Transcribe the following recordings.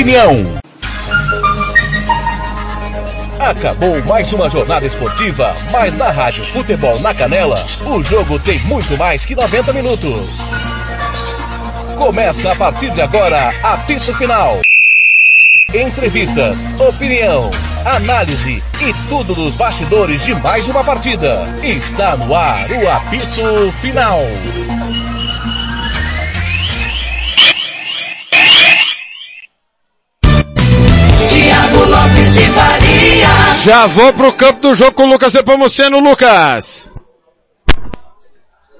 Opinião. Acabou mais uma jornada esportiva, mas na Rádio Futebol na Canela, o jogo tem muito mais que 90 minutos. Começa a partir de agora, apito final. Entrevistas, opinião, análise e tudo dos bastidores de mais uma partida. Está no ar o apito final. De Faria. Já vou pro campo do jogo com o Lucas Epomuceno. Lucas.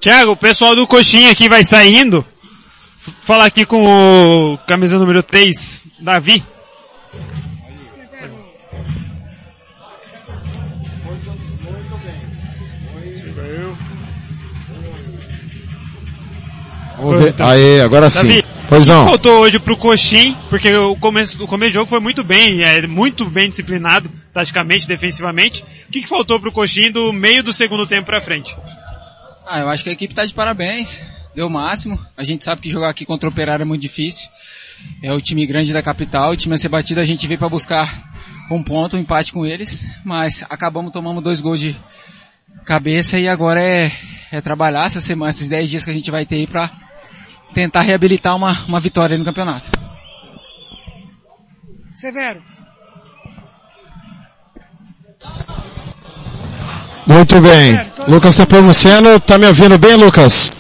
Tiago, o pessoal do Coxinha aqui vai saindo. Falar aqui com o camisa número 3, Davi. Vamos ver. Aí, agora sim. Davi, Pois o que não. faltou hoje pro Coxim, porque o começo, o começo do jogo foi muito bem, é muito bem disciplinado, taticamente, defensivamente. O que, que faltou pro Coxim do meio do segundo tempo pra frente? Ah, eu acho que a equipe tá de parabéns. Deu o máximo. A gente sabe que jogar aqui contra o Operário é muito difícil. É o time grande da capital. O time a ser batido a gente veio para buscar um ponto, um empate com eles. Mas acabamos tomando dois gols de cabeça e agora é, é trabalhar essa semana, esses 10 dias que a gente vai ter aí pra tentar reabilitar uma, uma vitória aí no campeonato. Severo. Muito bem. Lucas Epomuceno, tá me ouvindo bem, Lucas?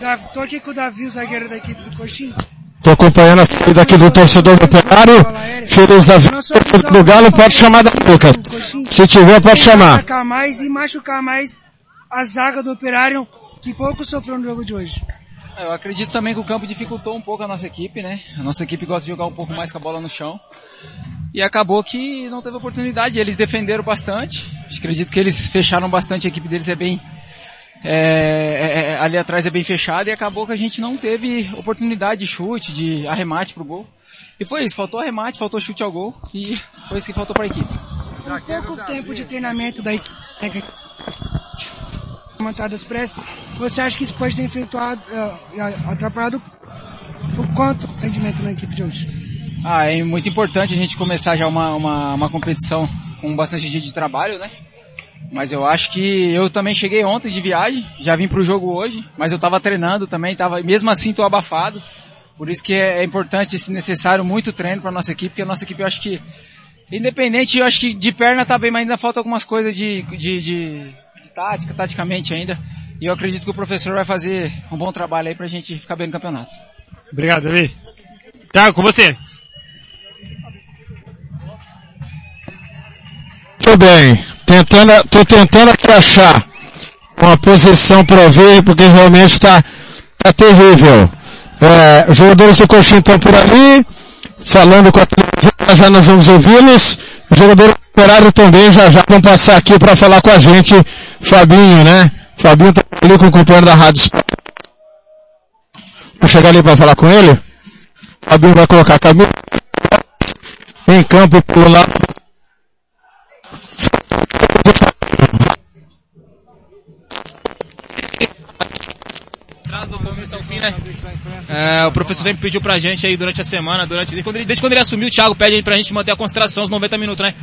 Davi, tô aqui com o Davi, o zagueiro da equipe do Coxinha. Tô acompanhando a saída aqui do torcedor do Operário. Feliz da vida do Galo, pode chamar da Lucas. Se tiver, pode chamar. Marcar mais e machucar mais a zaga do Operário, que pouco sofreu no jogo de hoje. Eu acredito também que o campo dificultou um pouco a nossa equipe, né? A nossa equipe gosta de jogar um pouco mais com a bola no chão. E acabou que não teve oportunidade. Eles defenderam bastante. Acredito que eles fecharam bastante. A equipe deles é bem, é, é, ali atrás é bem fechada e acabou que a gente não teve oportunidade de chute, de arremate pro gol. E foi isso, faltou arremate, faltou chute ao gol e foi isso que faltou para a equipe. Com pouco tempo de treinamento da equipe, montadas pressas, você acha que isso pode ter uh, atrapalhado o quanto o rendimento na equipe de hoje? Ah, é muito importante a gente começar já uma, uma, uma competição com bastante dia de trabalho, né? Mas eu acho que eu também cheguei ontem de viagem, já vim pro jogo hoje, mas eu tava treinando também, tava, mesmo assim tô abafado. Por isso que é, é importante, esse necessário, muito treino para nossa equipe, porque a nossa equipe eu acho que, independente, eu acho que de perna tá bem, mas ainda falta algumas coisas de, de, de tática, taticamente ainda. E eu acredito que o professor vai fazer um bom trabalho aí pra gente ficar bem no campeonato. Obrigado, Davi. Tiago, com você. Muito bem. Tentando, tô tentando aqui achar uma posição para ver, porque realmente está tá terrível. É, os jogadores do Coxinha estão por ali, falando com a televisão, já nós vamos ouvi-los. Os jogadores do Operário também já já vão passar aqui para falar com a gente. Fabinho, né? Fabinho tá ali com o companheiro da Rádio. Vou chegar ali para falar com ele. Fabinho vai colocar a camisa em campo pelo lado do? É, o professor sempre pediu pra gente aí durante a semana, durante, desde quando ele, desde quando ele assumiu, o Thiago pede aí pra gente manter a concentração os 90 minutos, né?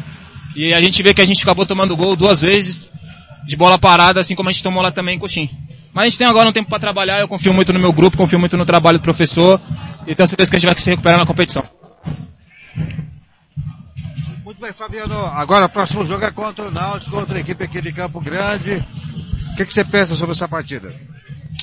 E a gente vê que a gente acabou tomando gol duas vezes de bola parada, assim como a gente tomou lá também em Coxim. Mas a gente tem agora um tempo para trabalhar, eu confio muito no meu grupo, confio muito no trabalho do professor e tenho certeza que a gente vai se recuperar na competição. Muito bem, Fabiano. Agora o próximo jogo é contra o Náutico, contra a equipe aqui de Campo Grande. O que, que você pensa sobre essa partida?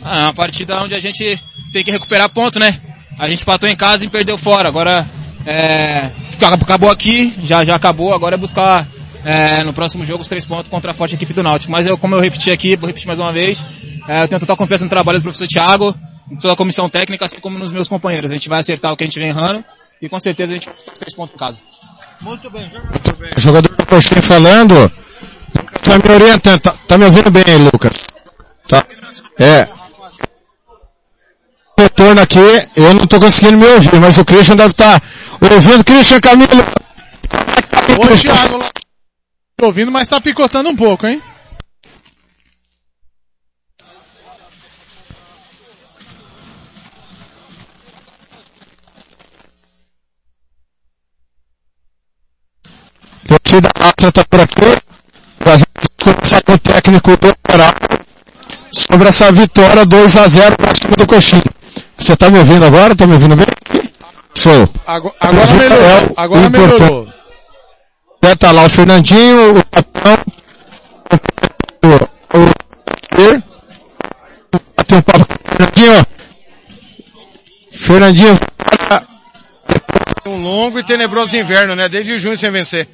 Ah, é uma partida onde a gente tem que recuperar ponto, né? A gente patou em casa e perdeu fora. Agora, é, acabou aqui, já, já acabou. Agora é buscar é, no próximo jogo os três pontos contra a forte equipe do Náutico. Mas eu, como eu repeti aqui, vou repetir mais uma vez, é, eu tenho total confiança no trabalho do professor Thiago, em toda a comissão técnica, assim como nos meus companheiros. A gente vai acertar o que a gente vem errando e com certeza a gente vai buscar os três pontos em casa. Muito bem, muito bem. Jogador do falando. Tá me orientando, tá, tá me ouvindo bem, Lucas? Tá. É retorno aqui, eu não estou conseguindo me ouvir, mas o Christian deve estar tá ouvindo. Christian Camilo! Ô, é tá Thiago, tô ouvindo, mas está picotando um pouco, hein? O aqui da Ásia está por aqui, fazendo conversar com o técnico do Coral sobre essa vitória 2 a 0 para cima do Coxinha. Você tá me ouvindo agora? Tá me ouvindo bem? Show. Agora, agora melhorou. Agora melhorou. Já tá lá o Fernandinho, o Capão, o, o, o, tem um papo com o Fernandinho, Fernandinho, Um longo e tenebroso inverno, né? Desde junho sem vencer.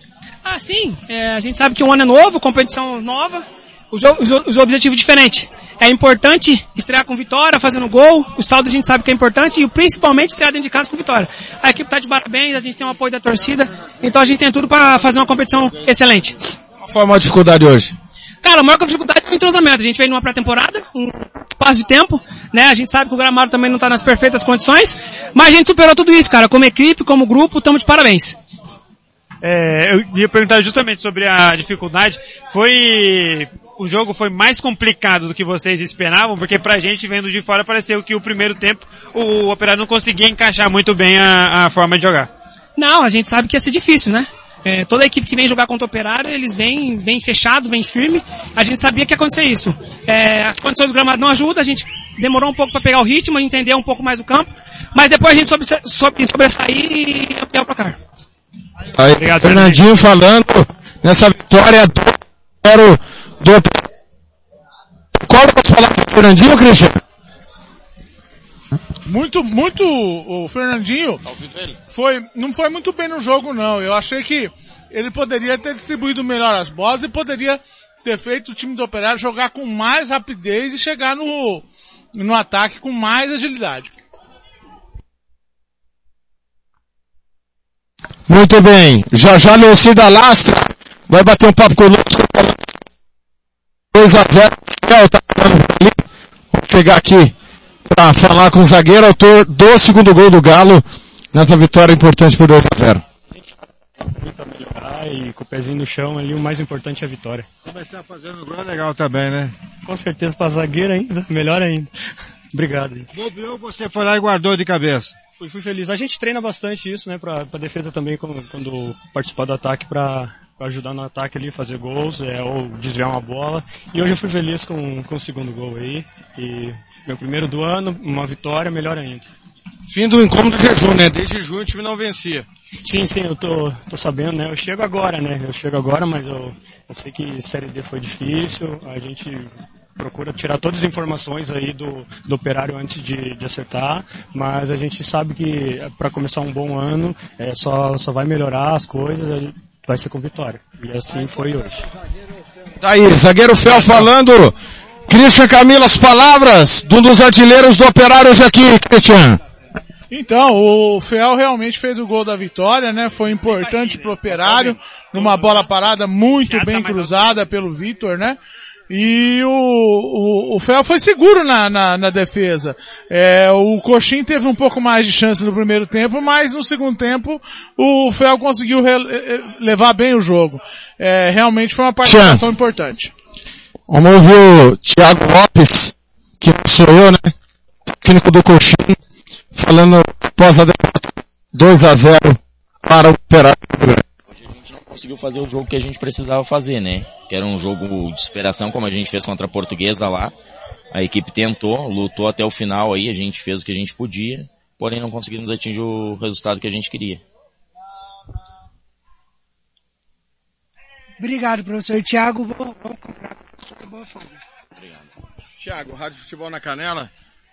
Ah, sim. É, a gente sabe que o ano é novo, competição nova, os, os, os objetivos diferentes. É importante estrear com vitória, fazendo gol. O saldo a gente sabe que é importante e principalmente estrear dentro de casa com vitória. A equipe está de parabéns, a gente tem o apoio da torcida, então a gente tem tudo para fazer uma competição excelente. Qual foi a maior dificuldade hoje? Cara, a maior dificuldade é o entrosamento. A gente veio numa pré-temporada, um passo de tempo, né? A gente sabe que o gramado também não está nas perfeitas condições, mas a gente superou tudo isso, cara. Como equipe, como grupo, estamos de parabéns. É, eu ia perguntar justamente sobre a dificuldade. Foi o jogo foi mais complicado do que vocês esperavam, porque pra gente vendo de fora pareceu que o primeiro tempo o operário não conseguia encaixar muito bem a, a forma de jogar. Não, a gente sabe que ia ser difícil, né? É, toda a equipe que vem jogar contra o Operário, eles vêm, vêm fechado, vêm firme. A gente sabia que ia acontecer isso. É, as condições do gramado não ajudam, a gente demorou um pouco para pegar o ritmo, entender um pouco mais o campo, mas depois a gente soube, soube sobressair e ampliar o placar. Aí, Obrigado, Fernandinho falando nessa vitória do do Qual das palavras do Fernandinho, Cristian? Muito, muito, o Fernandinho foi, não foi muito bem no jogo não. Eu achei que ele poderia ter distribuído melhor as bolas e poderia ter feito o time do Operário jogar com mais rapidez e chegar no, no ataque com mais agilidade. Muito bem. Já já Leocir da Lastra vai bater um papo conosco. 2 a 0 Miguel tá ali. Vamos pegar aqui para falar com o zagueiro, autor do segundo gol do Galo nessa vitória importante por 2 a 0 Muito a melhorar e com o pezinho no chão ali, o mais importante é a vitória. Começar fazendo gol é legal também, né? Com certeza para zagueiro ainda, melhor ainda. Obrigado. Bobeou, você foi lá e guardou de cabeça. Fui, fui feliz. A gente treina bastante isso, né, pra, pra defesa também quando, quando participar do ataque pra, pra ajudar no ataque ali, fazer gols, é, ou desviar uma bola. E hoje eu fui feliz com, com o segundo gol aí. E meu primeiro do ano, uma vitória, melhor ainda. Fim do incômodo do jejum, né? Desde junho o time não vencia. Sim, sim, eu tô, tô sabendo, né? Eu chego agora, né? Eu chego agora, mas eu, eu sei que Série D foi difícil. A gente procura tirar todas as informações aí do, do operário antes de, de acertar, mas a gente sabe que para começar um bom ano é, só, só vai melhorar as coisas, vai ser com vitória. E assim foi hoje. Tá aí, zagueiro Fel falando. Christian Camilo, as palavras de um dos artilheiros do Operário hoje aqui, Christian. Então, o Fel realmente fez o gol da vitória, né? Foi importante pro Operário, numa bola parada muito bem cruzada pelo Vitor, né? E o, o, o Fel foi seguro na, na, na defesa. É, o Coxim teve um pouco mais de chance no primeiro tempo, mas no segundo tempo o Fel conseguiu re, levar bem o jogo. É, realmente foi uma participação importante. Vamos ouvir o Thiago Lopes, que sou eu, né? Técnico do Coxim, falando após a derrota 2 a 0 para o Operário conseguiu fazer o jogo que a gente precisava fazer, né? Que era um jogo de superação, como a gente fez contra a Portuguesa lá. A equipe tentou, lutou até o final aí, a gente fez o que a gente podia, porém não conseguimos atingir o resultado que a gente queria. Obrigado, professor Tiago. Tiago, Rádio Futebol na Canela.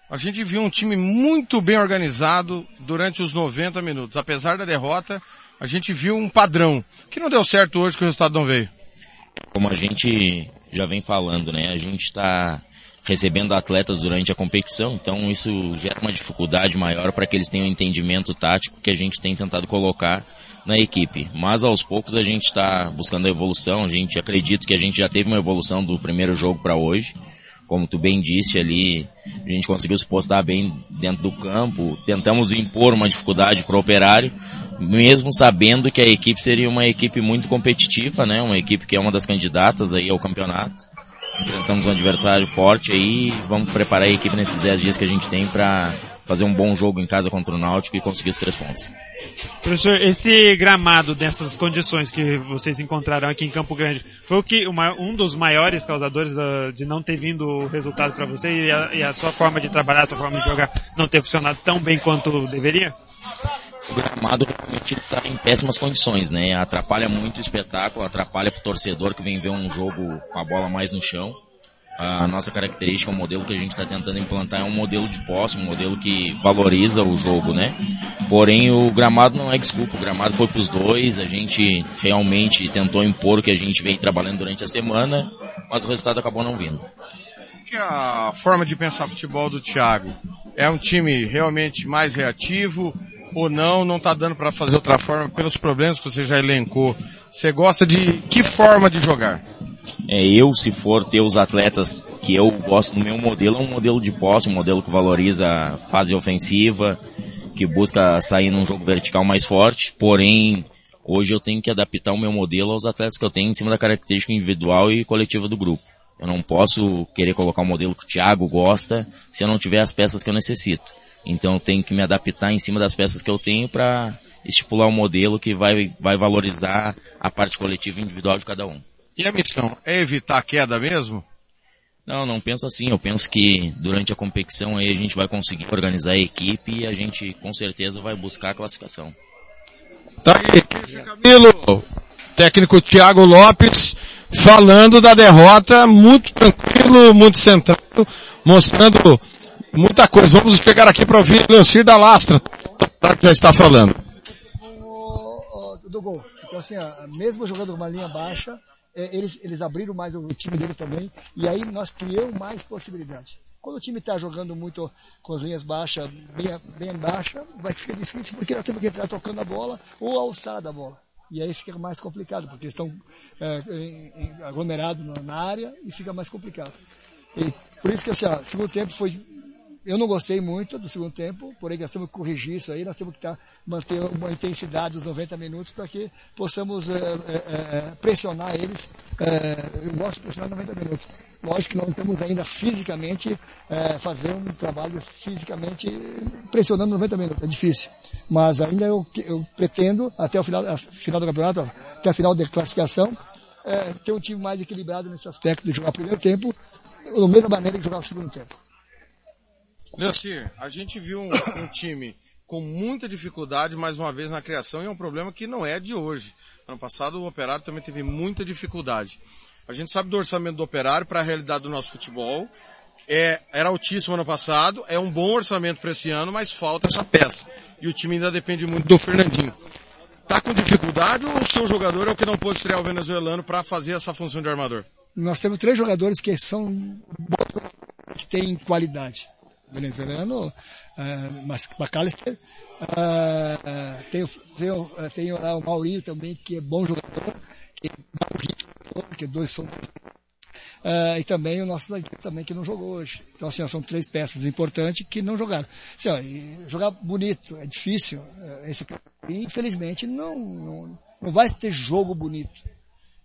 A gente viu um time muito bem organizado durante os 90 minutos. Apesar da derrota, a gente viu um padrão que não deu certo hoje que o resultado não veio. Como a gente já vem falando, né? A gente está recebendo atletas durante a competição, então isso gera uma dificuldade maior para que eles tenham um entendimento tático que a gente tem tentado colocar na equipe. Mas aos poucos a gente está buscando a evolução, a gente acredita que a gente já teve uma evolução do primeiro jogo para hoje. Como tu bem disse ali, a gente conseguiu se postar bem dentro do campo, tentamos impor uma dificuldade para o operário, mesmo sabendo que a equipe seria uma equipe muito competitiva, né? Uma equipe que é uma das candidatas aí ao campeonato. Enfrentamos um adversário forte aí, vamos preparar a equipe nesses 10 dias que a gente tem para fazer um bom jogo em casa contra o Náutico e conseguir os três pontos. Professor, esse gramado dessas condições que vocês encontraram aqui em Campo Grande, foi o que uma, um dos maiores causadores da, de não ter vindo o resultado para você e a, e a sua forma de trabalhar, a sua forma de jogar não ter funcionado tão bem quanto deveria? O gramado realmente está em péssimas condições, né? Atrapalha muito o espetáculo, atrapalha para o torcedor que vem ver um jogo com a bola mais no chão. A nossa característica, o modelo que a gente está tentando implantar é um modelo de posse, um modelo que valoriza o jogo, né? Porém, o gramado não é desculpa, o gramado foi para os dois, a gente realmente tentou impor o que a gente veio trabalhando durante a semana, mas o resultado acabou não vindo. Que a forma de pensar futebol do Thiago é um time realmente mais reativo ou não, não está dando para fazer outra forma pelos problemas que você já elencou. Você gosta de que forma de jogar? é, eu, se for ter os atletas que eu gosto do meu modelo, é um modelo de posse, um modelo que valoriza a fase ofensiva, que busca sair num jogo vertical mais forte, porém, hoje eu tenho que adaptar o meu modelo aos atletas que eu tenho em cima da característica individual e coletiva do grupo. Eu não posso querer colocar o modelo que o Thiago gosta se eu não tiver as peças que eu necessito. Então eu tenho que me adaptar em cima das peças que eu tenho para estipular um modelo que vai, vai valorizar a parte coletiva e individual de cada um. E a missão é evitar a queda mesmo? Não, não penso assim. Eu penso que durante a competição aí a gente vai conseguir organizar a equipe e a gente com certeza vai buscar a classificação. Tá aí, Camilo, técnico Thiago Lopes, falando da derrota, muito tranquilo, muito centrado, mostrando muita coisa. Vamos chegar aqui para ouvir Leocir da Lastra, que já está falando. Do gol. Então assim, mesmo jogando uma linha baixa, é, eles, eles abriram mais o time deles também, e aí nós criamos mais possibilidades. Quando o time está jogando muito com as linhas baixas, bem, bem baixa, vai ficar difícil porque nós temos que entrar tocando a bola ou alçar da bola. E aí fica mais complicado, porque estão é, aglomerados na área e fica mais complicado. E por isso que assim, ó, segundo tempo foi eu não gostei muito do segundo tempo, porém nós temos que corrigir isso aí, nós temos que tá, manter uma intensidade dos 90 minutos para que possamos é, é, pressionar eles. Eu gosto de pressionar 90 minutos. Lógico que não estamos ainda fisicamente é, fazer um trabalho fisicamente pressionando 90 minutos, é difícil. Mas ainda eu, eu pretendo, até o final, final do campeonato, até a final da classificação, ter um time mais equilibrado nesse aspecto de jogar o primeiro tempo, da mesma maneira que jogar o segundo tempo. Leocir, a gente viu um, um, time com muita dificuldade mais uma vez na criação e é um problema que não é de hoje. Ano passado o Operário também teve muita dificuldade. A gente sabe do orçamento do Operário para a realidade do nosso futebol. É, era altíssimo ano passado, é um bom orçamento para esse ano, mas falta essa peça. E o time ainda depende muito do Fernandinho. Tá com dificuldade ou o seu jogador é o que não pôde estrear o venezuelano para fazer essa função de armador? Nós temos três jogadores que são que têm qualidade venezuelano, uh, McAllister, uh, tem, tem, lá o Maurinho também, que é bom jogador, que que dois são Uh, e também o nosso também que não jogou hoje. Então assim, são três peças importantes que não jogaram. Assim, ó, jogar bonito é difícil. Uh, esse, infelizmente não, não, não vai ter jogo bonito.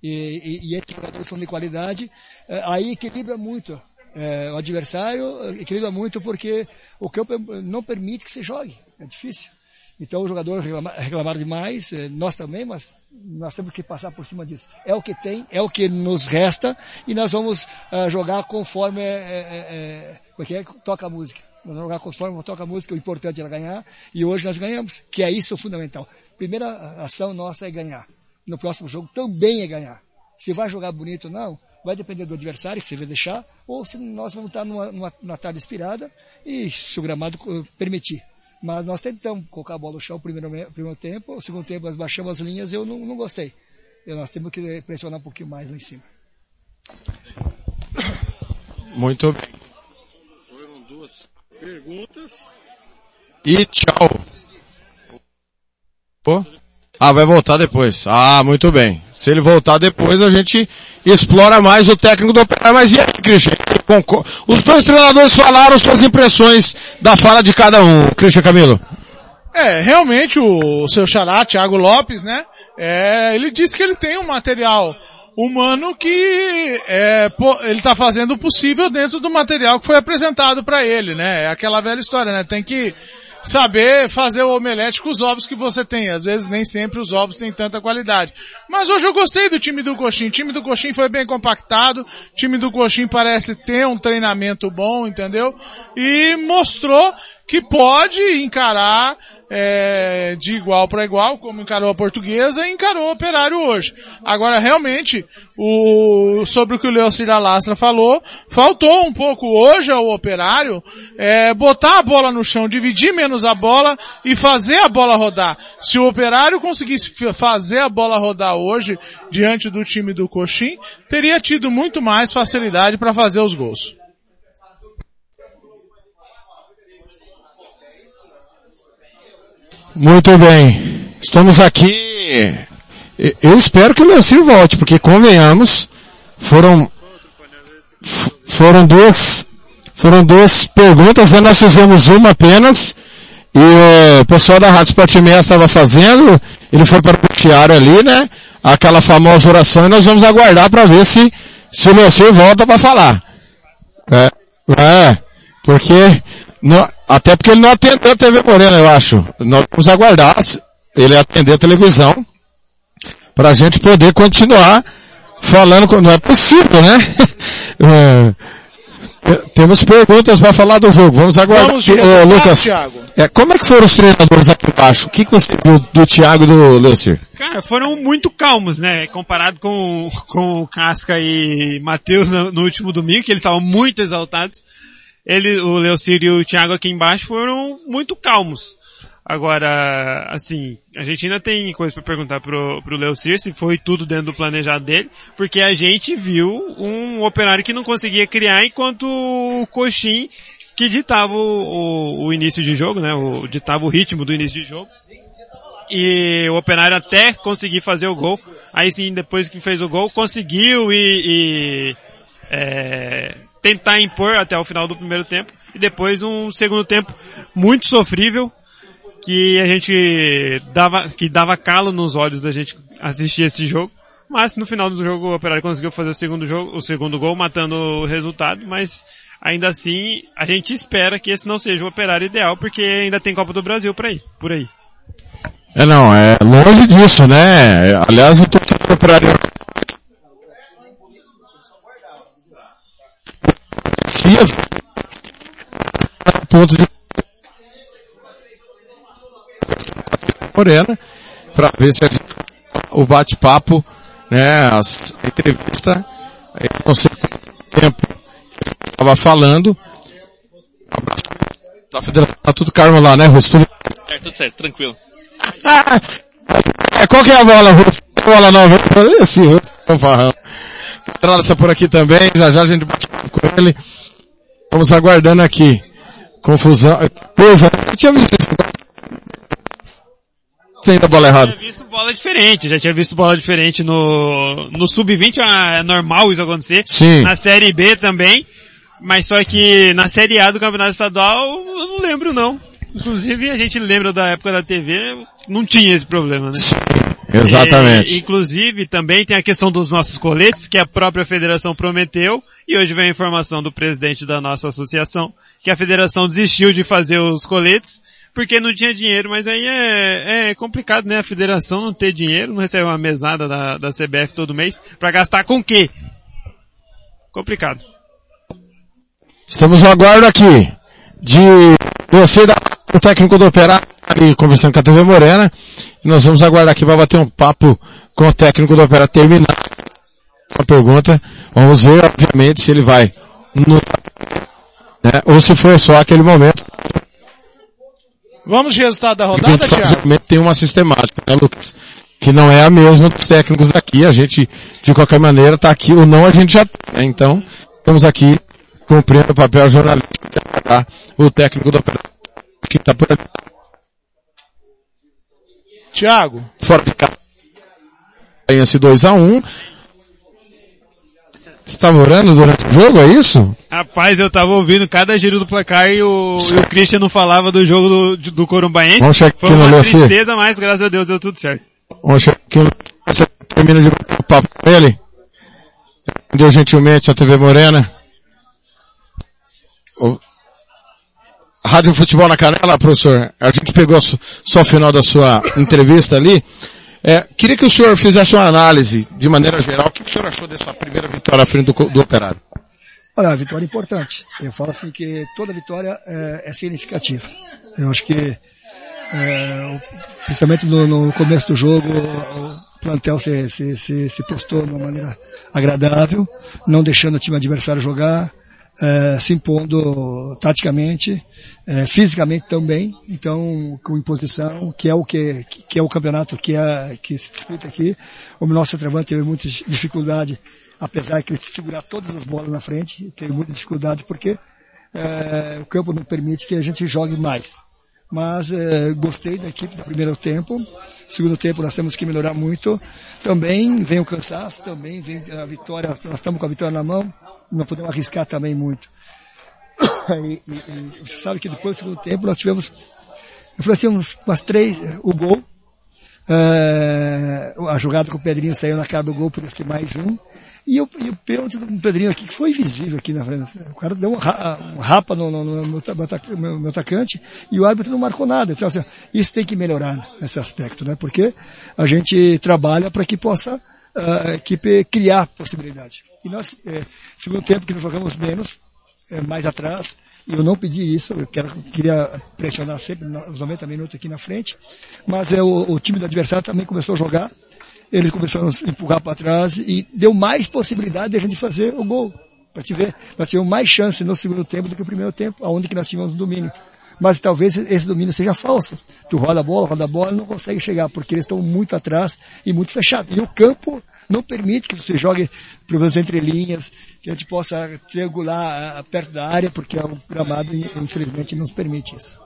E, e, e esses jogadores são de qualidade, uh, aí equilibra muito é, o adversário equilibra muito porque o campo não permite que você jogue. É difícil. Então o jogador reclama, reclamaram demais, é, nós também, mas nós temos que passar por cima disso. É o que tem, é o que nos resta e nós vamos uh, jogar conforme é, é, é, é, toca a música. Nós vamos jogar conforme toca a música, o importante era ganhar e hoje nós ganhamos, que é isso o fundamental. Primeira ação nossa é ganhar. No próximo jogo também é ganhar. Se vai jogar bonito ou não, vai depender do adversário, se ele deixar, ou se nós vamos estar numa, numa, numa tarde inspirada e se o gramado permitir. Mas nós tentamos colocar a bola no chão no primeiro, primeiro tempo, o segundo tempo nós baixamos as linhas e eu não, não gostei. E nós temos que pressionar um pouquinho mais lá em cima. Muito bem. Foram duas perguntas. E tchau. Pô? Ah, vai voltar depois. Ah, muito bem. Se ele voltar depois, a gente explora mais o técnico do Operário. Mas e aí, Christian? Os dois treinadores falaram suas impressões da fala de cada um. Christian Camilo. É, realmente o seu xará, Thiago Lopes, né? É, ele disse que ele tem um material humano que é, pô, ele tá fazendo o possível dentro do material que foi apresentado para ele, né? É aquela velha história, né? Tem que saber fazer o omelete com os ovos que você tem. Às vezes nem sempre os ovos têm tanta qualidade. Mas hoje eu gostei do time do Coxim. O time do Coxim foi bem compactado. O time do Coxim parece ter um treinamento bom, entendeu? E mostrou que pode encarar é, de igual para igual, como encarou a portuguesa e encarou o operário hoje. Agora, realmente, o, sobre o que o Leocir Lastra falou, faltou um pouco hoje ao operário é, botar a bola no chão, dividir menos a bola e fazer a bola rodar. Se o operário conseguisse fazer a bola rodar hoje, diante do time do Coxim, teria tido muito mais facilidade para fazer os gols. Muito bem. Estamos aqui. Eu espero que o Leocir volte, porque convenhamos, foram, foram duas, foram duas perguntas, nós fizemos uma apenas, e o pessoal da Rádio Sport estava fazendo, ele foi para o vestiário ali, né? Aquela famosa oração, e nós vamos aguardar para ver se, se o Leocir volta para falar. É, é, porque não, até porque ele não atendeu a TV Morena, eu acho. Nós vamos aguardar ele atender a televisão para a gente poder continuar falando. Não é possível, né? é, temos perguntas para falar do jogo. Vamos aguardar. Vamos Lucas, é, como é que foram os treinadores aqui embaixo? O que, que você viu do Thiago e do Leocir? Cara, foram muito calmos, né? Comparado com, com o Casca e Matheus no, no último domingo, que eles estavam muito exaltados ele, o Leocir e o Thiago aqui embaixo foram muito calmos. Agora, assim, a gente ainda tem coisa para perguntar pro, pro Leocir se foi tudo dentro do planejado dele, porque a gente viu um operário que não conseguia criar enquanto o Coxim que ditava o, o, o início de jogo, né? O, ditava o ritmo do início de jogo. E o operário até conseguir fazer o gol. Aí sim, depois que fez o gol, conseguiu e, e é, tentar impor até o final do primeiro tempo e depois um segundo tempo muito sofrível que a gente dava, que dava calo nos olhos da gente assistir esse jogo. Mas no final do jogo o Operário conseguiu fazer o segundo jogo, o segundo gol, matando o resultado, mas ainda assim a gente espera que esse não seja o Operário ideal, porque ainda tem Copa do Brasil por aí, por aí. É não, é longe disso, né? Aliás, o Operário ponto de Morena para ver se o bate-papo, né, as entrevista, não sei quanto tempo estava falando. Da federação, tá tudo calmo lá, né, Russo? É, tudo certo, tranquilo. é, qual que é a bola, Russo? Bola nova, esse Russo, fanfarrão. Entrada por aqui também, já já a gente bate com ele. Vamos aguardando aqui. Confusão. Coisa, eu tinha visto isso. Tem da bola errada. Já tinha visto bola diferente, já tinha visto bola diferente no, no Sub-20, é normal isso acontecer. Sim. Na Série B também. Mas só que na Série A do Campeonato Estadual, eu não lembro não. Inclusive a gente lembra da época da TV, não tinha esse problema, né? Sim, exatamente. E, inclusive também tem a questão dos nossos coletes, que a própria federação prometeu, e hoje vem a informação do presidente da nossa associação, que a federação desistiu de fazer os coletes, porque não tinha dinheiro, mas aí é, é complicado, né? A federação não ter dinheiro, não recebe uma mesada da, da CBF todo mês, para gastar com o quê? Complicado. Estamos no aguardo aqui de você da o técnico do Operário conversando com a TV Morena. E nós vamos aguardar aqui para bater um papo com o técnico do Operário terminar uma pergunta. Vamos ver, obviamente, se ele vai no, né, ou se foi só aquele momento. Vamos de resultado da rodada, Thiago? Tem uma sistemática, né, Lucas? Que não é a mesma dos técnicos daqui. A gente, de qualquer maneira, está aqui. ou não a gente já tem. Né? Então, estamos aqui cumprindo o papel jornalístico tá? o técnico do operador que está por aqui. Thiago. Fora de casa. Ganha-se 2x1. Você tá morando durante o jogo, é isso? Rapaz, eu tava ouvindo cada giro do placar e o, e o Christian não falava do jogo do, do Corumbaense. Vamos checar Foi uma tristeza, mas graças a Deus deu tudo certo. Vamos checar aqui. Você termina de bater o papo com ele? Deu gentilmente a TV Morena. O... Rádio Futebol na Canela, professor. A gente pegou só o final da sua entrevista ali. É, queria que o senhor fizesse uma análise, de maneira geral, o que o senhor achou dessa primeira vitória à frente do, do Operário? Olha, a vitória é importante. Eu falo assim que toda vitória é, é significativa. Eu acho que, é, principalmente no, no, começo do jogo, o plantel se, se, se, se postou de uma maneira agradável, não deixando o time adversário jogar, é, se impondo taticamente, é, fisicamente também, então com imposição, que é o que, que é o campeonato que, é, que se disputa aqui. O nosso centroavante teve muita dificuldade, apesar de ele segurar todas as bolas na frente, teve muita dificuldade porque é, o campo não permite que a gente jogue mais. Mas é, gostei da equipe do primeiro tempo. Segundo tempo nós temos que melhorar muito. Também vem o cansaço, também vem a vitória, nós estamos com a vitória na mão não podemos arriscar também muito. E, e, e, você sabe que depois do segundo tempo nós tivemos, eu falei assim, umas, umas três, o gol, uh, a jogada com o Pedrinho saiu na cara do gol, podia ser mais um, e o, e o pênalti do Pedrinho aqui, que foi visível aqui na frente. O cara deu um, um rapa no, no, no, no, meu atacante e o árbitro não marcou nada. Então, assim, isso tem que melhorar nesse aspecto, né? Porque a gente trabalha para que possa a equipe criar possibilidade. E nós, é, segundo tempo que nós jogamos menos, é, mais atrás, e eu não pedi isso, eu quero, queria pressionar sempre os 90 minutos aqui na frente, mas é, o, o time do adversário também começou a jogar, ele começou a empurrar para trás e deu mais possibilidade de a gente fazer o gol. Para te ver, nós tivemos mais chance no segundo tempo do que no primeiro tempo, aonde que nós tínhamos domínio. Mas talvez esse domínio seja falso. Tu roda a bola, roda a bola, não consegue chegar, porque eles estão muito atrás e muito fechados. E o campo não permite que você jogue, menos entre linhas, que a gente possa triangular perto da área, porque o gramado, infelizmente, não permite isso.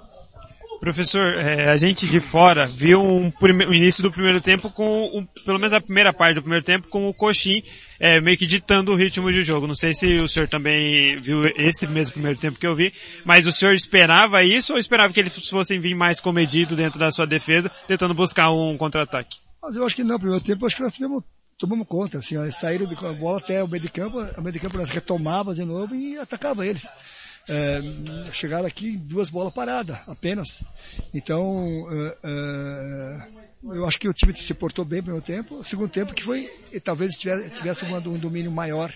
Professor, é, a gente de fora viu um prime... o início do primeiro tempo com, um, pelo menos a primeira parte do primeiro tempo, com o Coxim é, meio que ditando o ritmo de jogo. Não sei se o senhor também viu esse mesmo primeiro tempo que eu vi, mas o senhor esperava isso ou esperava que eles fossem vir mais comedido dentro da sua defesa, tentando buscar um contra-ataque? Mas eu acho que não, primeiro tempo, acho que nós tivemos tomamos conta, assim, ó, saíram com a bola até o meio de campo, o meio de campo nós retomava de novo e atacava eles. É, chegaram aqui duas bolas paradas, apenas. Então, é, é, eu acho que o time se portou bem no primeiro tempo. Segundo tempo que foi, talvez tivesse, tivesse um domínio maior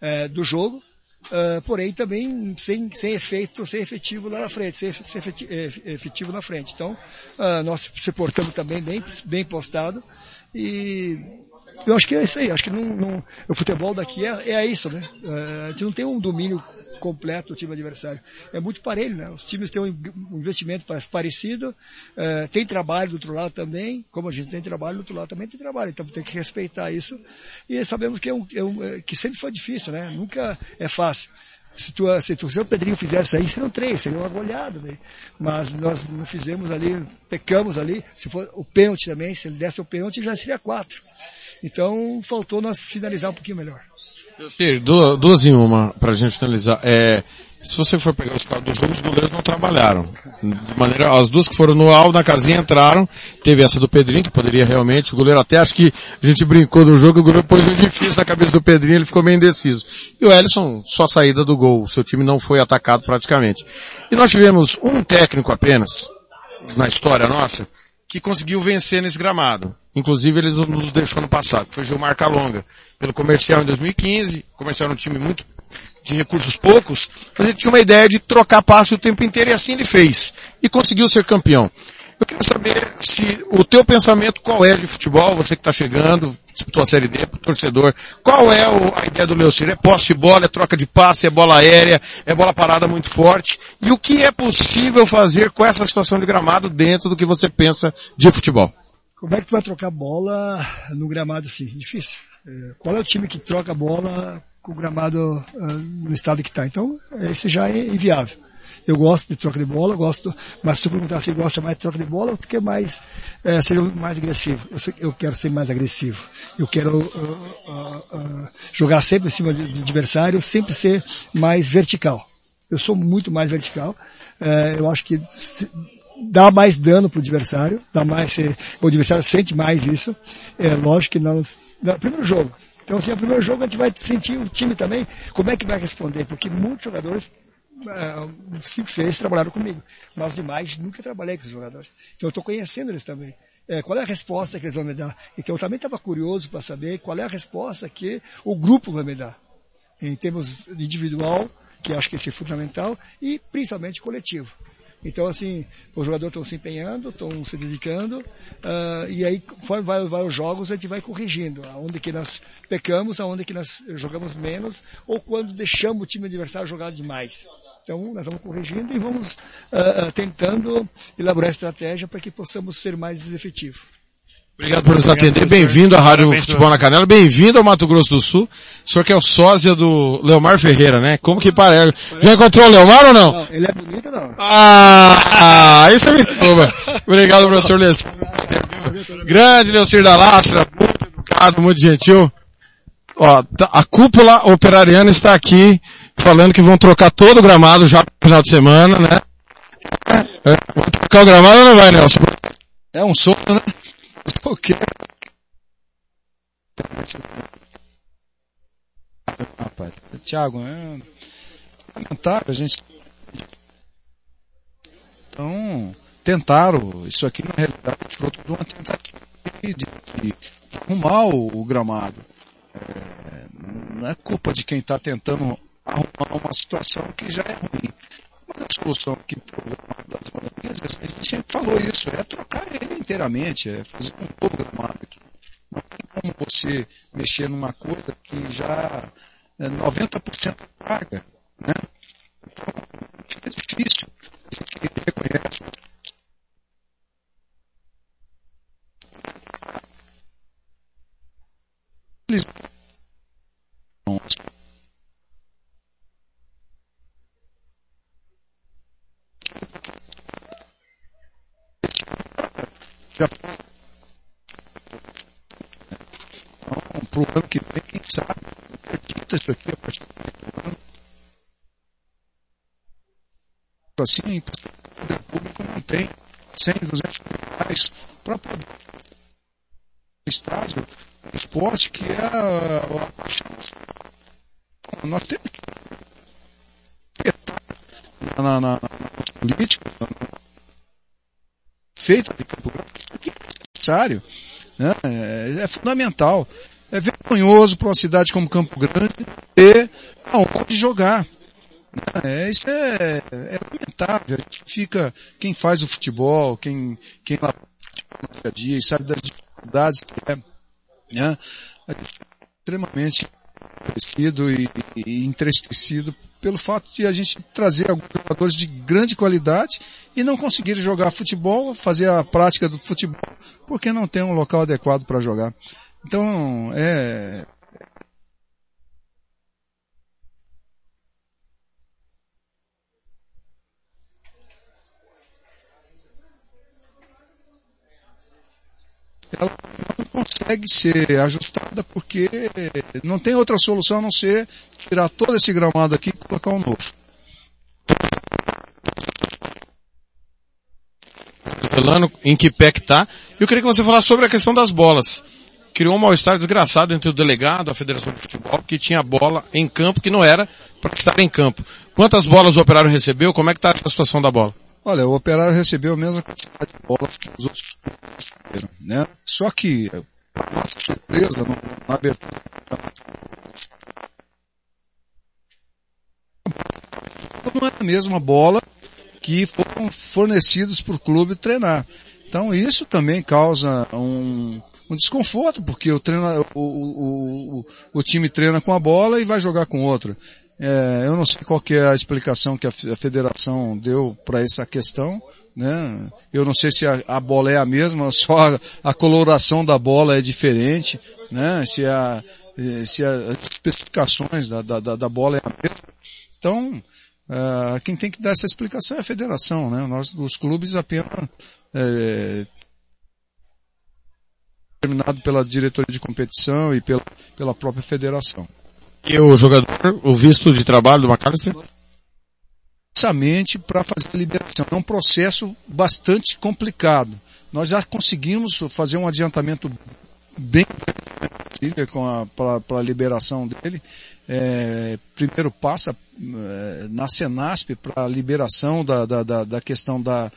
é, do jogo, Uh, porém também sem, sem efeito, sem efetivo lá na frente, sem, sem é, efetivo, na frente. Então, nós se portamos também bem, bem postado e eu acho que é isso aí. Acho que não, não, o futebol daqui é, é isso, né? Uh, a gente não tem um domínio completo do time adversário. É muito parelho, né? Os times têm um investimento parecido, uh, tem trabalho do outro lado também, como a gente tem trabalho do outro lado também tem trabalho, então tem que respeitar isso. E sabemos que, é um, é um, é, que sempre foi difícil, né? Nunca é fácil. Se, tu, se, tu, se o Pedrinho fizesse aí, seriam três, seria uma goleada. Né? Mas nós não fizemos ali, pecamos ali. Se for o pênalti também, se ele desse o pênalti, já seria quatro. Então, faltou nós finalizar um pouquinho melhor. Sim, duas, duas em uma, pra gente finalizar. É, se você for pegar os casos do jogo, os goleiros não trabalharam. De maneira, as duas que foram no alto, na casinha, entraram. Teve essa do Pedrinho, que poderia realmente, o goleiro até acho que a gente brincou no jogo, o goleiro pôs um difícil na cabeça do Pedrinho, ele ficou meio indeciso. E o Ellison, só saída do gol. Seu time não foi atacado praticamente. E nós tivemos um técnico apenas, na história nossa, que conseguiu vencer nesse gramado. Inclusive ele nos deixou no passado, que foi Gilmar Calonga, pelo comercial em 2015. O comercial era um time muito de recursos poucos, mas ele tinha uma ideia de trocar passe o tempo inteiro e assim ele fez. E conseguiu ser campeão. Eu queria saber se o teu pensamento qual é de futebol, você que está chegando, disputou a Série D, torcedor, qual é o, a ideia do Leocir? É posse de bola, é troca de passe, é bola aérea, é bola parada muito forte? E o que é possível fazer com essa situação de gramado dentro do que você pensa de futebol? Como é que tu vai trocar bola no gramado assim? Difícil. É, qual é o time que troca bola com o gramado uh, no estado que está? Então, esse já é inviável. Eu gosto de troca de bola, gosto, mas se tu perguntar se gosta mais de troca de bola, ou tu quer mais, é, ser mais agressivo? Eu, eu, quero ser mais agressivo. Eu quero uh, uh, uh, jogar sempre em cima do adversário, sempre ser mais vertical. Eu sou muito mais vertical. É, eu acho que dá mais dano pro adversário, dá mais, o adversário sente mais isso. É lógico que não, no primeiro jogo, Então, assim, o primeiro jogo a gente vai sentir o time também, como é que vai responder, porque muitos jogadores, ah, cinco, seis trabalharam comigo, mas demais nunca trabalhei com os jogadores. Então eu estou conhecendo eles também. É, qual é a resposta que eles vão me dar? Então eu também estava curioso para saber qual é a resposta que o grupo vai me dar. Em termos individual, que acho que isso é fundamental, e principalmente coletivo. Então, assim, os jogadores estão se empenhando, estão se dedicando, uh, e aí, conforme vai, vai os jogos, a gente vai corrigindo. Aonde que nós pecamos, aonde que nós jogamos menos, ou quando deixamos o time adversário jogar demais. Então, nós vamos corrigindo e vamos uh, tentando elaborar estratégia para que possamos ser mais efetivos. Obrigado por nos atender. Bem-vindo à Rádio Futebol na Canela. Bem-vindo ao Mato Grosso do Sul. O senhor que é o sósia do Leomar Ferreira, né? Como que parece? Já encontrou o Leomar ou não? Não, ele é bonito não. Ah, ah isso é muito Obrigado, professor Leocir. Grande Leocir da Lastra, muito educado, muito gentil. Ó, tá, a cúpula operariana está aqui falando que vão trocar todo o gramado já no final de semana, né? É, vão trocar o gramado ou não vai, Nelson? É um sonho, né? O quê? Rapaz, Thiago, é lamentável a gente. Então, tentaram, isso aqui na realidade foi tudo uma tentativa de, arrumar o, o gramado. É, não é culpa de quem está tentando arrumar uma situação que já é ruim. Uma discussão aqui das a gente sempre falou isso, é trocar ele inteiramente, é fazer um novo gramado aqui. Não tem como você mexer numa coisa que já é 90% paga, né? Então, fica difícil. A gente reconhece eles já então, para o ano que vem, quem sabe, acredita isso aqui a partir do ano. O poder público não tem 100, 200 mil reais para poder estádio, esporte, que é a, paixão. Nós temos que na, na, na, na política, feita de Campo Grande, é necessário, né? é, é fundamental. É vergonhoso para uma cidade como Campo Grande ter aonde jogar. É, isso é, é lamentável. A gente fica, quem faz o futebol, quem, quem lá no dia a dia e sabe das dificuldades que é, né? É extremamente entristecido e, e entristecido pelo fato de a gente trazer alguns jogadores de grande qualidade e não conseguir jogar futebol, fazer a prática do futebol, porque não tem um local adequado para jogar. Então, é, ela não consegue ser ajustada porque não tem outra solução a não ser tirar todo esse gramado aqui e colocar um novo. Revelando em que pé que tá. Eu queria que você falasse sobre a questão das bolas. Criou um mal-estar desgraçado entre o delegado, a Federação de Futebol, que tinha bola em campo que não era para estar em campo. Quantas bolas o operário recebeu? Como é que está a situação da bola? Olha, o operário recebeu a mesma quantidade de bolas que os outros receberam, né? Só que, nossa surpresa, na abertura não é a mesma bola que foram fornecidos para o clube treinar. Então isso também causa um, um desconforto, porque o, treina, o, o, o, o time treina com a bola e vai jogar com outra. É, eu não sei qual é a explicação que a, federação deu para essa questão, né? Eu não sei se a, a, bola é a mesma, só a, a, coloração da bola é diferente, né? Se a, se as especificações da, da, da bola é a mesma. Então, uh, quem tem que dar essa explicação é a federação, né? Nós, os clubes apenas, é, determinado pela diretoria de competição e pela, pela própria federação. E o jogador, o visto de trabalho do McAllister? Precisamente para fazer a liberação. É um processo bastante complicado. Nós já conseguimos fazer um adiantamento bem para a liberação dele. É, primeiro passa é, na Senasp para a liberação da, da, da, da, questão da,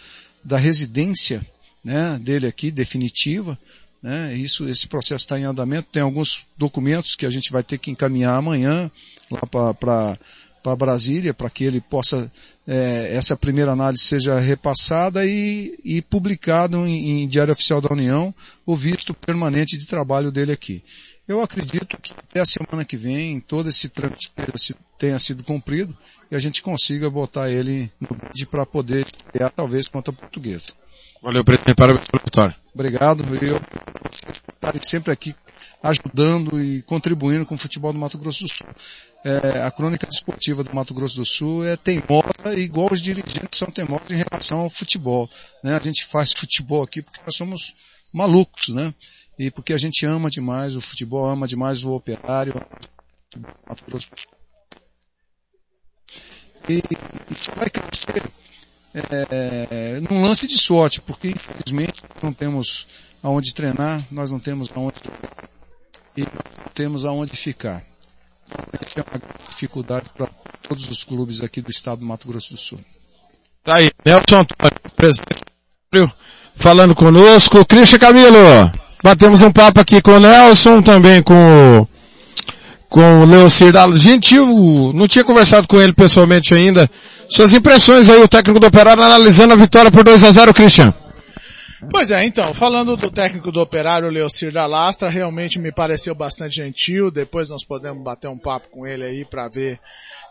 da residência né, dele aqui, definitiva. Né, isso, esse processo está em andamento. Tem alguns documentos que a gente vai ter que encaminhar amanhã lá para para Brasília, para que ele possa, é, essa primeira análise seja repassada e, e publicado em, em, Diário Oficial da União o visto permanente de trabalho dele aqui. Eu acredito que até a semana que vem todo esse trâmite tenha sido cumprido e a gente consiga botar ele no bid para poder criar talvez conta portuguesa. Valeu, presidente. Parabéns pela vitória. Obrigado. Eu estarei sempre aqui ajudando e contribuindo com o futebol do Mato Grosso do Sul é, a crônica desportiva do Mato Grosso do Sul é teimosa, igual os dirigentes são teimosos em relação ao futebol. Né? A gente faz futebol aqui porque nós somos malucos, né? E porque a gente ama demais o futebol, ama demais o operário. Mato Grosso. E isso vai crescer é, num lance de sorte, porque infelizmente não temos aonde treinar, nós não temos aonde e não temos aonde ficar é uma dificuldade para todos os clubes aqui do estado do Mato Grosso do Sul. Tá aí, Nelson Antônio, presidente, falando conosco. Cristian Camilo, batemos um papo aqui com o Nelson, também com com o Leocir da Gentil, não tinha conversado com ele pessoalmente ainda. Suas impressões aí, o técnico do Operário analisando a vitória por 2 a 0 Christian. Pois é, então, falando do técnico do operário, Leocir da Lastra, realmente me pareceu bastante gentil, depois nós podemos bater um papo com ele aí para ver.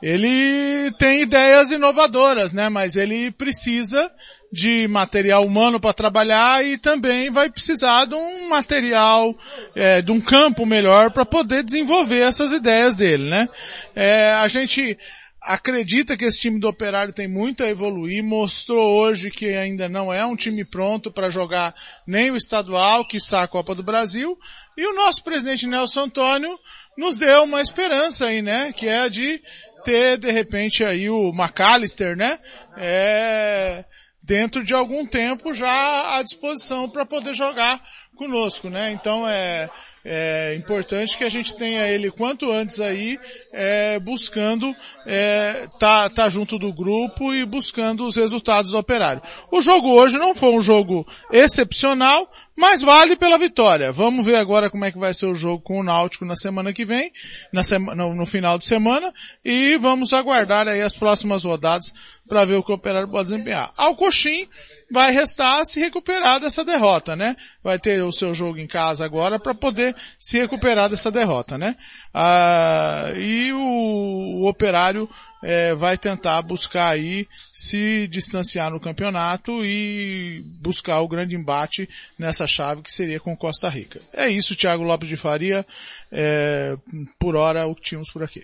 Ele tem ideias inovadoras, né, mas ele precisa de material humano para trabalhar e também vai precisar de um material, é, de um campo melhor para poder desenvolver essas ideias dele, né. É, a gente acredita que esse time do Operário tem muito a evoluir, mostrou hoje que ainda não é um time pronto para jogar nem o estadual, que a Copa do Brasil, e o nosso presidente Nelson Antônio nos deu uma esperança aí, né, que é de ter de repente aí o McAllister, né, é, dentro de algum tempo já à disposição para poder jogar conosco, né, então é, é importante que a gente tenha ele quanto antes aí, é, buscando é, tá, tá junto do grupo e buscando os resultados do operário. O jogo hoje não foi um jogo excepcional, mas vale pela vitória. Vamos ver agora como é que vai ser o jogo com o Náutico na semana que vem, na sema, no, no final de semana, e vamos aguardar aí as próximas rodadas para ver o que o operário pode desempenhar. Ao Coxim, vai restar se recuperar dessa derrota, né? Vai ter o seu jogo em casa agora para poder se recuperar dessa derrota, né? Ah, e o, o operário é, vai tentar buscar aí se distanciar no campeonato e buscar o grande embate nessa chave que seria com Costa Rica. É isso, Thiago Lopes de Faria. É, por hora, o que tínhamos por aqui.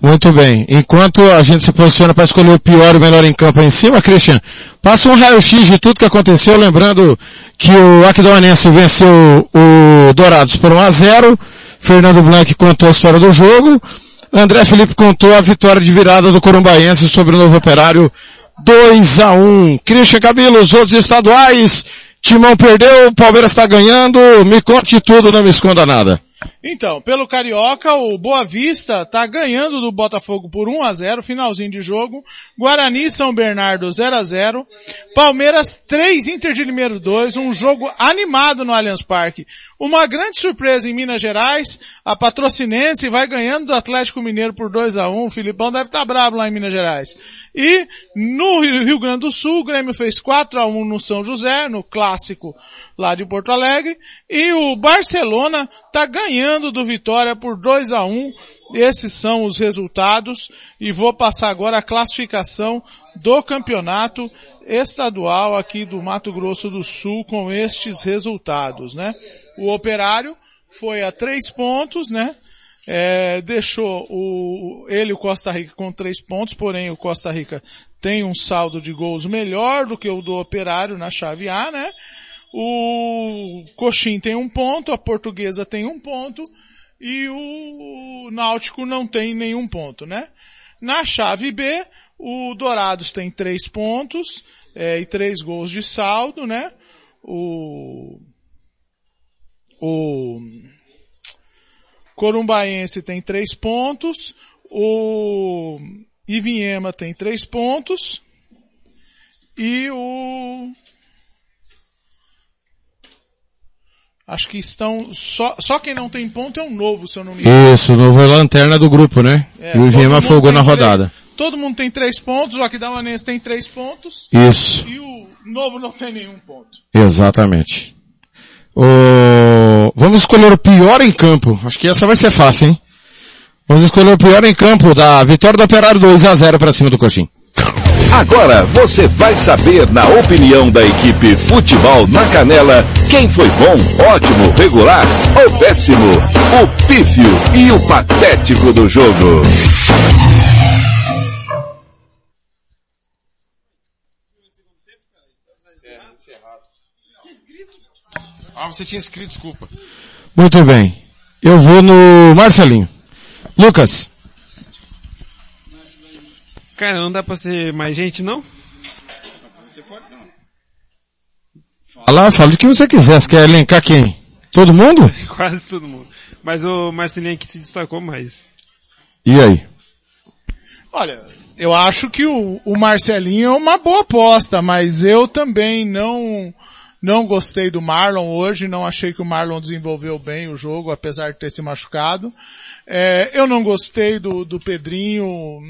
Muito bem. Enquanto a gente se posiciona para escolher o pior e o melhor em campo em cima, Christian, passa um raio-x de tudo que aconteceu, lembrando que o Aquidauanense venceu o Dourados por 1 a 0 Fernando Blanc contou a história do jogo, André Felipe contou a vitória de virada do Corumbaense sobre o Novo Operário. 2 a 1 Christian Cabelo, os outros estaduais, Timão perdeu, Palmeiras está ganhando, me conte tudo, não me esconda nada. Então, pelo Carioca, o Boa Vista está ganhando do Botafogo por 1 a 0 finalzinho de jogo. Guarani São Bernardo 0 a 0 Palmeiras 3, Inter de Limeiro 2, um jogo animado no Allianz Parque. Uma grande surpresa em Minas Gerais, a Patrocinense vai ganhando do Atlético Mineiro por 2 a 1 O Filipão deve estar tá bravo lá em Minas Gerais. E no Rio Grande do Sul, o Grêmio fez 4 a 1 no São José, no clássico lá de Porto Alegre. E o Barcelona está ganhando do Vitória por 2 a 1 Esses são os resultados. E vou passar agora a classificação do campeonato estadual aqui do Mato Grosso do Sul com estes resultados, né? O Operário foi a três pontos, né? É, deixou o, ele o Costa Rica com três pontos, porém o Costa Rica tem um saldo de gols melhor do que o do Operário na chave A, né? O Coxim tem um ponto, a Portuguesa tem um ponto e o Náutico não tem nenhum ponto, né? Na chave B, o Dourados tem três pontos é, e três gols de saldo, né? O, o, Corumbaense tem três pontos, o Ivinhema tem três pontos, e o Acho que estão só só quem não tem ponto é o novo, se eu não me engano. Isso, o novo é lanterna do grupo, né? É, e o mundo folgou na três- rodada. Todo mundo tem três pontos, o Aquidauanense tem três pontos. Isso. E o novo não tem nenhum ponto. Exatamente. O... Vamos escolher o pior em campo. Acho que essa vai ser fácil, hein? Vamos escolher o pior em campo da vitória do Operário 2 a 0 para cima do Coxim. Agora você vai saber, na opinião da equipe Futebol na Canela, quem foi bom, ótimo, regular ou péssimo, o pífio e o patético do jogo. Ah, você tinha escrito, desculpa. Muito bem. Eu vou no Marcelinho. Lucas. Cara, não dá pra ser mais gente, não? Fala, fala o que você quiser. Você quer elencar quem? Todo mundo? Quase todo mundo. Mas o Marcelinho aqui se destacou mais. E aí? Olha, eu acho que o, o Marcelinho é uma boa aposta, mas eu também não não gostei do Marlon hoje, não achei que o Marlon desenvolveu bem o jogo, apesar de ter se machucado. É, eu não gostei do, do Pedrinho,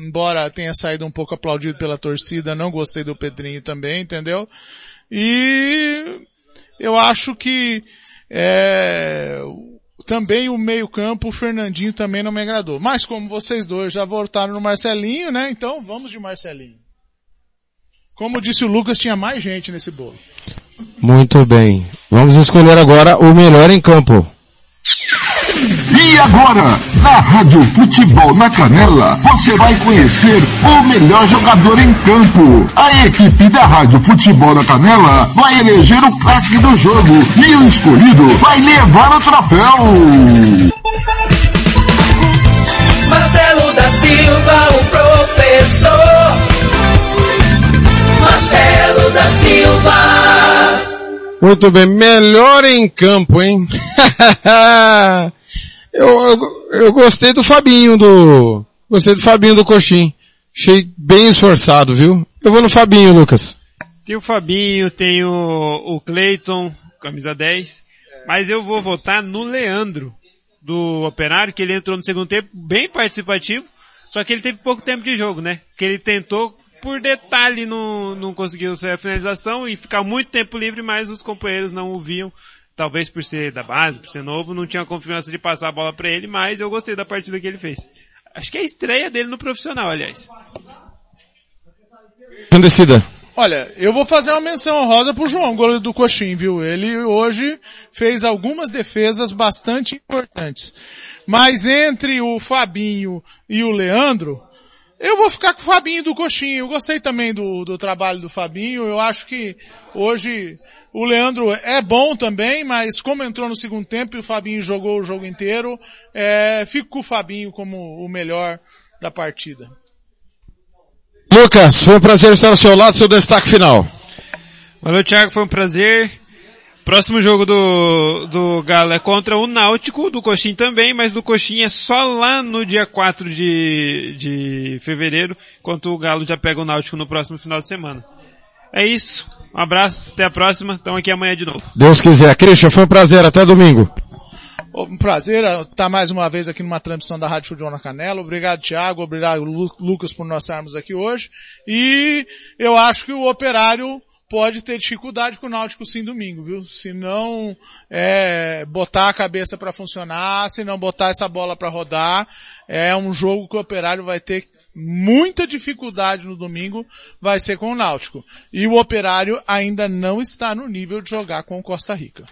embora tenha saído um pouco aplaudido pela torcida, não gostei do Pedrinho também, entendeu? E eu acho que é, também o meio campo, o Fernandinho também não me agradou. Mas como vocês dois já voltaram no Marcelinho, né? Então vamos de Marcelinho. Como disse o Lucas, tinha mais gente nesse bolo. Muito bem. Vamos escolher agora o melhor em campo. E agora, na Rádio Futebol na Canela, você vai conhecer o melhor jogador em campo. A equipe da Rádio Futebol na Canela vai eleger o craque do jogo e o escolhido vai levar o troféu. Marcelo da Silva, o professor. Marcelo da Silva. Muito bem, melhor em campo, hein? eu, eu, eu gostei do Fabinho do, gostei do Fabinho do Coxim. Achei bem esforçado, viu? Eu vou no Fabinho, Lucas. Tem o Fabinho, tem o, o Cleiton, camisa 10. Mas eu vou votar no Leandro, do Operário, que ele entrou no segundo tempo bem participativo. Só que ele teve pouco tempo de jogo, né? Que ele tentou, por detalhe, não, não conseguiu a finalização e ficar muito tempo livre, mas os companheiros não o viam. Talvez por ser da base, por ser novo, não tinha confiança de passar a bola para ele, mas eu gostei da partida que ele fez. Acho que é a estreia dele no profissional, aliás. Decida. Olha, eu vou fazer uma menção honrosa pro João, goleiro do Coxim, viu? Ele hoje fez algumas defesas bastante importantes. Mas entre o Fabinho e o Leandro, eu vou ficar com o Fabinho do Coxinha. Eu gostei também do, do trabalho do Fabinho. Eu acho que hoje o Leandro é bom também, mas como entrou no segundo tempo e o Fabinho jogou o jogo inteiro, é, fico com o Fabinho como o melhor da partida. Lucas, foi um prazer estar ao seu lado, seu destaque final. Valeu, Thiago, foi um prazer. Próximo jogo do, do Galo é contra o Náutico, do Coxim também, mas do Coxim é só lá no dia 4 de, de fevereiro, enquanto o Galo já pega o Náutico no próximo final de semana. É isso. Um abraço, até a próxima. Estamos aqui amanhã de novo. Deus quiser. Christian, foi um prazer. Até domingo. Um prazer estar mais uma vez aqui numa transmissão da Rádio Futebol na Canela. Obrigado, Thiago. Obrigado, Lu Lucas, por nós estarmos aqui hoje. E eu acho que o operário pode ter dificuldade com o Náutico sim domingo, viu? Se não é, botar a cabeça para funcionar, se não botar essa bola para rodar, é um jogo que o operário vai ter muita dificuldade no domingo, vai ser com o Náutico. E o operário ainda não está no nível de jogar com o Costa Rica.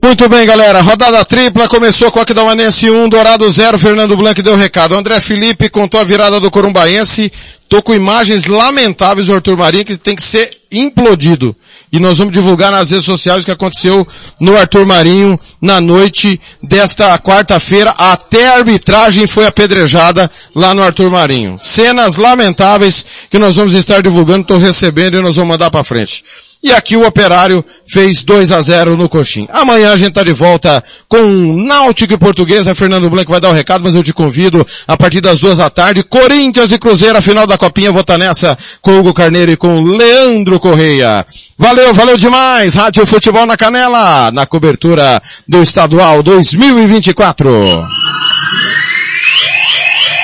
Muito bem, galera. Rodada tripla começou com Aquidauanense 1, Dourado 0, Fernando Blanc deu recado. André Felipe contou a virada do Corumbaense. Tô com imagens lamentáveis do Arthur Marinho que tem que ser implodido. E nós vamos divulgar nas redes sociais o que aconteceu no Arthur Marinho na noite desta quarta-feira. Até a arbitragem foi apedrejada lá no Arthur Marinho. Cenas lamentáveis que nós vamos estar divulgando, estou recebendo e nós vamos mandar para frente. E aqui o Operário fez 2 a 0 no Coxim. Amanhã a gente tá de volta com Náutico e Portuguesa. Fernando Blanco vai dar o recado, mas eu te convido a partir das duas da tarde. Corinthians e Cruzeiro, a final da Copinha. Vou estar nessa com Hugo Carneiro e com Leandro Correia. Valeu, valeu demais. Rádio Futebol na Canela, na cobertura do Estadual 2024.